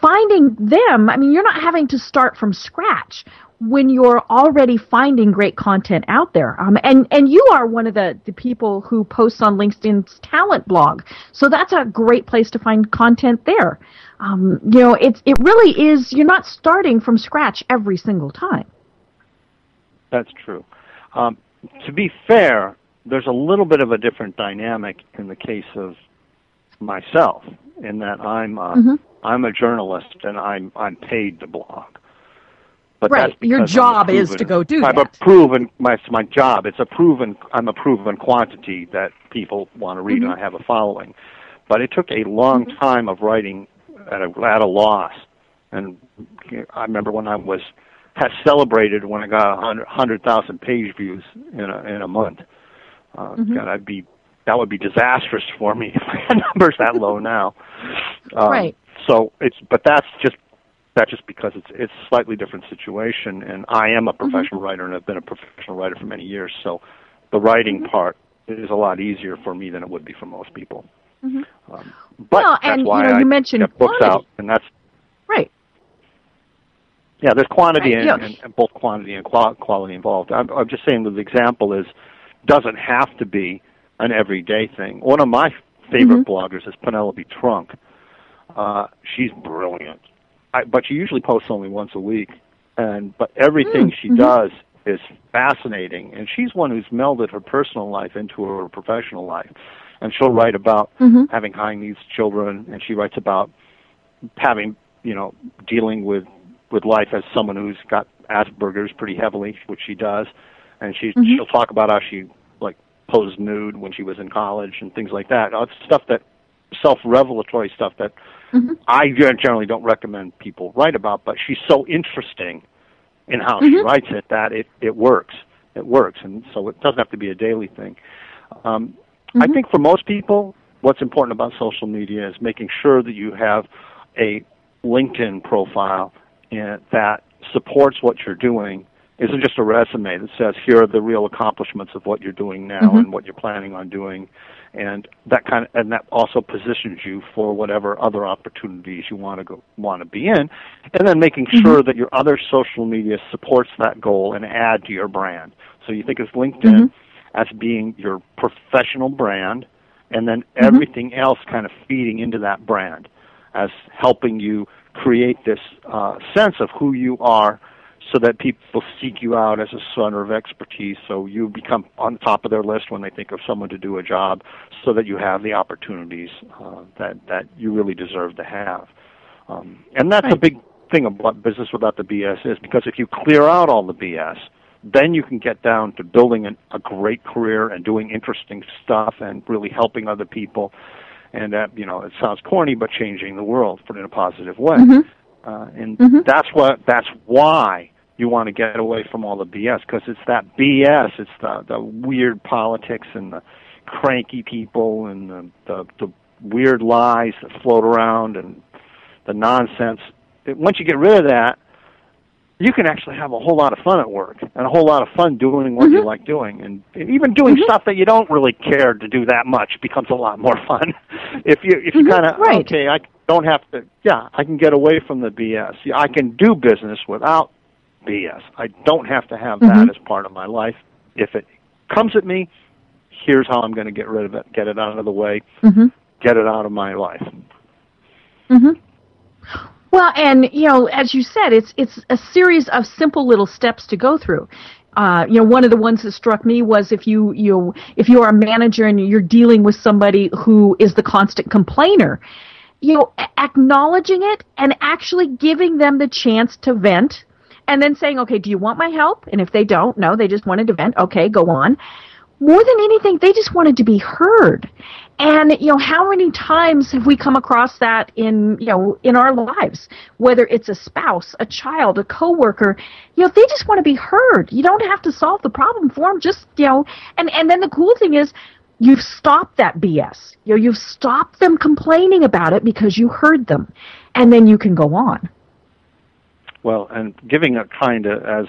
Finding them, I mean, you're not having to start from scratch when you're already finding great content out there. Um, and, and you are one of the, the people who posts on LinkedIn's talent blog. So that's a great place to find content there. Um, you know, it's, it really is, you're not starting from scratch every single time. That's true. Um, to be fair, there's a little bit of a different dynamic in the case of myself, in that I'm uh, mm-hmm. I'm a journalist and I'm I'm paid to blog. But right. Your job proven, is to go do I'm that. a proven my my job. It's a proven. I'm a proven quantity that people want to read, mm-hmm. and I have a following. But it took a long mm-hmm. time of writing at a at a loss. And I remember when I was had celebrated when I got a hundred thousand page views in a in a month. Uh, mm-hmm. God, I'd be that would be disastrous for me if had numbers that low now. Um, right. So it's but that's just that's just because it's it's a slightly different situation. And I am a professional mm-hmm. writer, and I've been a professional writer for many years. So the writing mm-hmm. part is a lot easier for me than it would be for most people. Mm-hmm. Um, but well, that's and why you know, I you mentioned get books out, and that's right. Yeah, there's quantity right. and, and, and, both quantity and quality involved. I'm, I'm just saying that the example is doesn't have to be an everyday thing. One of my favorite mm-hmm. bloggers is Penelope Trunk. Uh, she's brilliant, I, but she usually posts only once a week. And but everything mm-hmm. she does is fascinating, and she's one who's melded her personal life into her professional life. And she'll write about mm-hmm. having high needs children, and she writes about having you know dealing with with life as someone who's got Asperger's pretty heavily, which she does, and she mm-hmm. she'll talk about how she like posed nude when she was in college and things like that. It's stuff that self-revelatory stuff that mm-hmm. I generally don't recommend people write about, but she's so interesting in how mm-hmm. she writes it that it it works. It works, and so it doesn't have to be a daily thing. Um, I Mm-hmm. think for most people, what's important about social media is making sure that you have a LinkedIn profile that supports what you're doing isn't just a resume that says here are the real accomplishments of what you're doing now Mhm. and what you're planning on doing and that kind of and that also positions you for whatever other opportunities you want to go want to be in and then making Mhm. sure that your other social media supports that goal and add to your brand so you think of linkedin Mhm. as being your professional brand and then Mhm. everything else kind of feeding into that brand as helping you create this uh, sense of who you are so that people seek you out as a center of expertise so you become on top of their list when they think of someone to do a job so that you have the opportunities uh, that that you really deserve to have um, and that's a big thing about business without the BS is because if you clear out all the BS then you can get down to building an, a great career and doing interesting stuff and really helping other people and that you know it sounds corny but changing the world but in a positive way Mhm. uh, and Mhm. that's what that's why you want to get away from all the BS because it's that BS it's the the weird politics and the cranky people and the, the the weird lies that float around and the nonsense once you get rid of that you can actually have a whole lot of fun at work and a whole lot of fun doing what you Mhm. like doing and, even doing Mhm. stuff that you don't really care to do that much becomes a lot more fun if you if you Mhm, kind of right. okay I don't have to yeah I can get away from the BS yeah, I can do business without BS I don't have to have that Mhm. as part of my life if it comes at me here's how I'm going to get rid of it get it out of the way Mhm. get it out of my life Mhm. Well, and you know, as you said, it's it's a series of simple little steps to go through. Uh, you know, one of the ones that struck me was if you you if you're a manager and you're dealing with somebody who is the constant complainer, you know, acknowledging it and actually giving them the chance to vent, and then saying, okay, do you want my help? And if they don't, no, they just wanted to vent. Okay, go on. More than anything, they just wanted to be heard. And you know, how many times have we come across that in you know in our lives? Whether it's a spouse, a child, a coworker, you know, they just want to be heard. You don't have to solve the problem for them. Just you know, and and then the cool thing is, you've stopped that BS. You know, you've stopped them complaining about it because you heard them, and then you can go on. Well, and giving a kind of as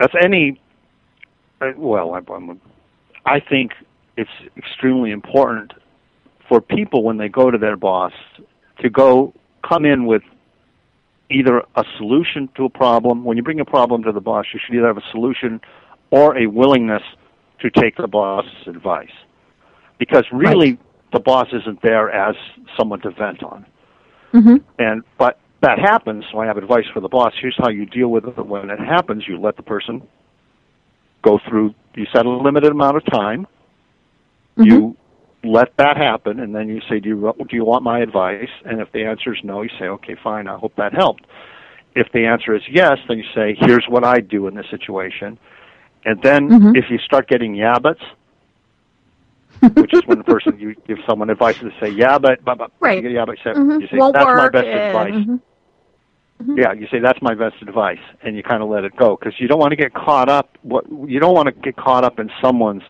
as any uh, well, I, I'm, I think it's extremely important for people when they go to their boss to go come in with either a solution to a problem. When you bring a problem to the boss, you should either have a solution or a willingness to take the boss's advice. Because really, Right. the boss isn't there as someone to vent on. Mm-hmm. And but that happens. So I have advice for the boss. Here's how you deal with it when it happens. You let the person go through. You set a limited amount of time. You let that happen, and then you say, "Do you do you want my advice?" And if the answer is no, you say, "Okay, fine. I hope that helped." If the answer is yes, then you say, "Here's what I do in this situation." And then Mhm. if you start getting yabbits, which is when the person you give someone advice and they say, "Yeah, but, but, but Right. yeah, but," you say, Mhm. you say "That's my best advice." mhm. Mhm. Yeah, you say that's my best advice, and you kind of let it go because you don't want to get caught up. What you don't want to get caught up in someone's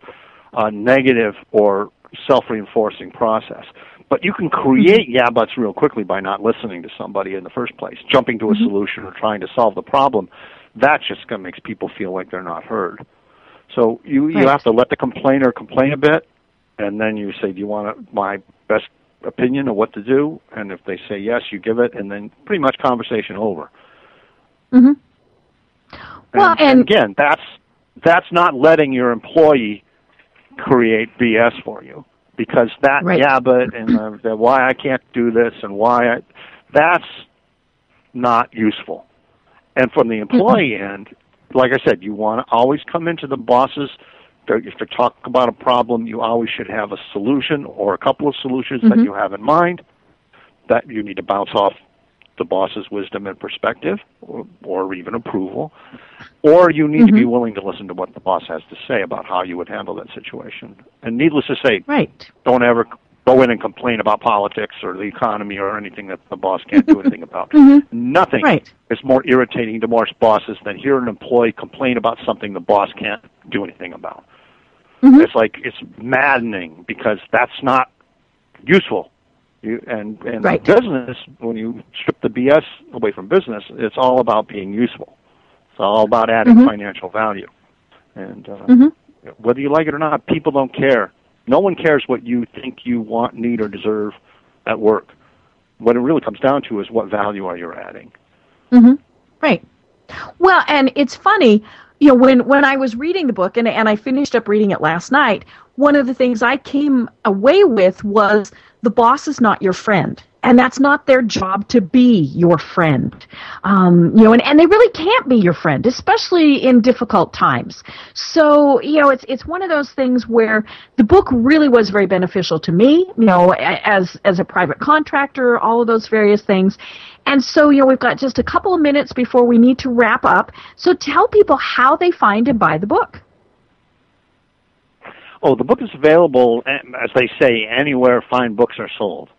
uh, negative or self-reinforcing process. But you can create yeah buts real quickly by not listening to somebody in the first place, jumping to a Mm-hmm. solution or trying to solve the problem. That just gonna makes people feel like they're not heard. So you you have to let the complainer complain a bit, and then you say, "Do you want my best opinion of what to do?" And if they say yes, you give it, and then pretty much conversation over. hmm Well, and- again, that's that's not letting your employee create BS for you because that Right. yeah, but and the, the why I can't do this and why I that's not useful. And from the employee end, like I said, you want to always come into the bosses. If to talk about a problem, you always should have a solution or a couple of solutions that Mhm. you have in mind that you need to bounce off the boss's wisdom and perspective or, or even approval. Or you need to be Mhm. willing to listen to what the boss has to say about how you would handle that situation. And needless to say, Right. don't ever go in and complain about politics or the economy or anything that the boss can't do anything about. Mhm. Nothing Right. is more irritating to most bosses than hear an employee complain about something the boss can't do anything about. Mhm. It's like it's maddening because that's not useful. You, and and Right. business, when you strip the BS away from business, it's all about being useful. It's all about adding Mhm. financial value. And uh, Mhm. whether you like it or not, people don't care. No one cares what you think you want, need, or deserve at work. What it really comes down to is what value are you adding. hmm Right. Well, and it's funny, you know, when when I was reading the book and and I finished up reading it last night, one of the things I came away with was the boss is not your friend. And that's not their job to be your friend. Um, you know, and, and they really can't be your friend, especially in difficult times. So, you know, it's it's one of those things where the book really was very beneficial to me, you know, as as a private contractor, all of those various things. And so, you know, we've got just a couple of minutes before we need to wrap up. So tell people how they find and buy the book. Oh, the book is available, eh, as they say, anywhere fine books are sold.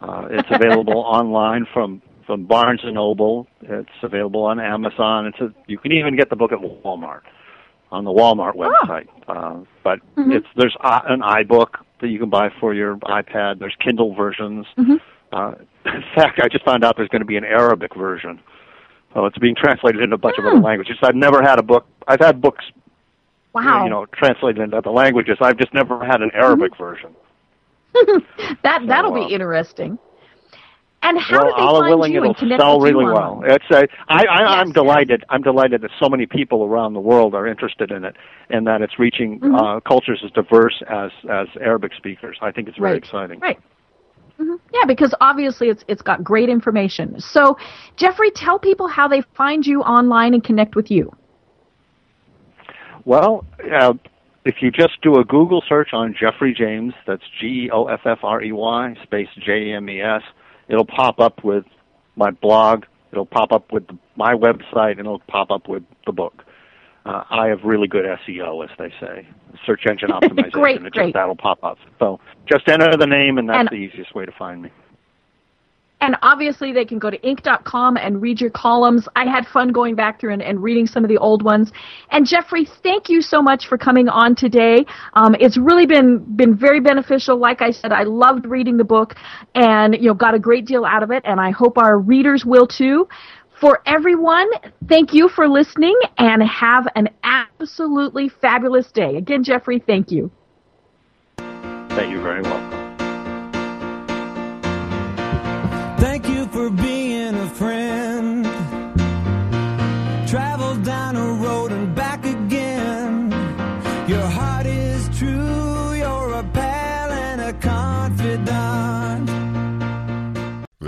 Uh, it's available online from from Barnes and Noble. It's available on Amazon. It's a, you can even get the book at Walmart on the Walmart Oh. website. Uh, but Mhm. it's there's uh, an iBook that you can buy for your iPad. There's Kindle versions. Mhm. Uh, in fact, I just found out there's going to be an Arabic version. So it's being translated into a bunch of Oh. other languages. I've never had a book. I've had books Wow. you know, translated into other languages. I've just never had an Arabic version. that that'll uh, be interesting. And how well, do they Allah find willing, you it'll and connect sell really well. It's a, I, I, I'm Yes, delighted. I'm delighted that so many people around the world are interested in it, and that it's reaching Mhm. uh, cultures as diverse as as Arabic speakers. I think it's very Right. exciting. Right. Mhm. Yeah, because obviously it's it's got great information. So, Geoffrey, tell people how they find you online and connect with you. Well, uh, if you just do a Google search on Geoffrey James, that's G E O F F R E Y space J M E S, it'll pop up with my blog. It'll pop up with my website, and it'll pop up with the book. Uh, I have really good SEO, as they say, search engine optimization. Great, it great. just that'll pop up. So just enter the name, and that's And- the easiest way to find me. And obviously, they can go to Inc.com and read your columns. I had fun going back through and, and reading some of the old ones. And Geoffrey, thank you so much for coming on today. Um, it's really been been very beneficial. Like I said, I loved reading the book, and you know, got a great deal out of it. And I hope our readers will too. For everyone, thank you for listening, and have an absolutely fabulous day. Again, Geoffrey, thank you. Thank you very welcome.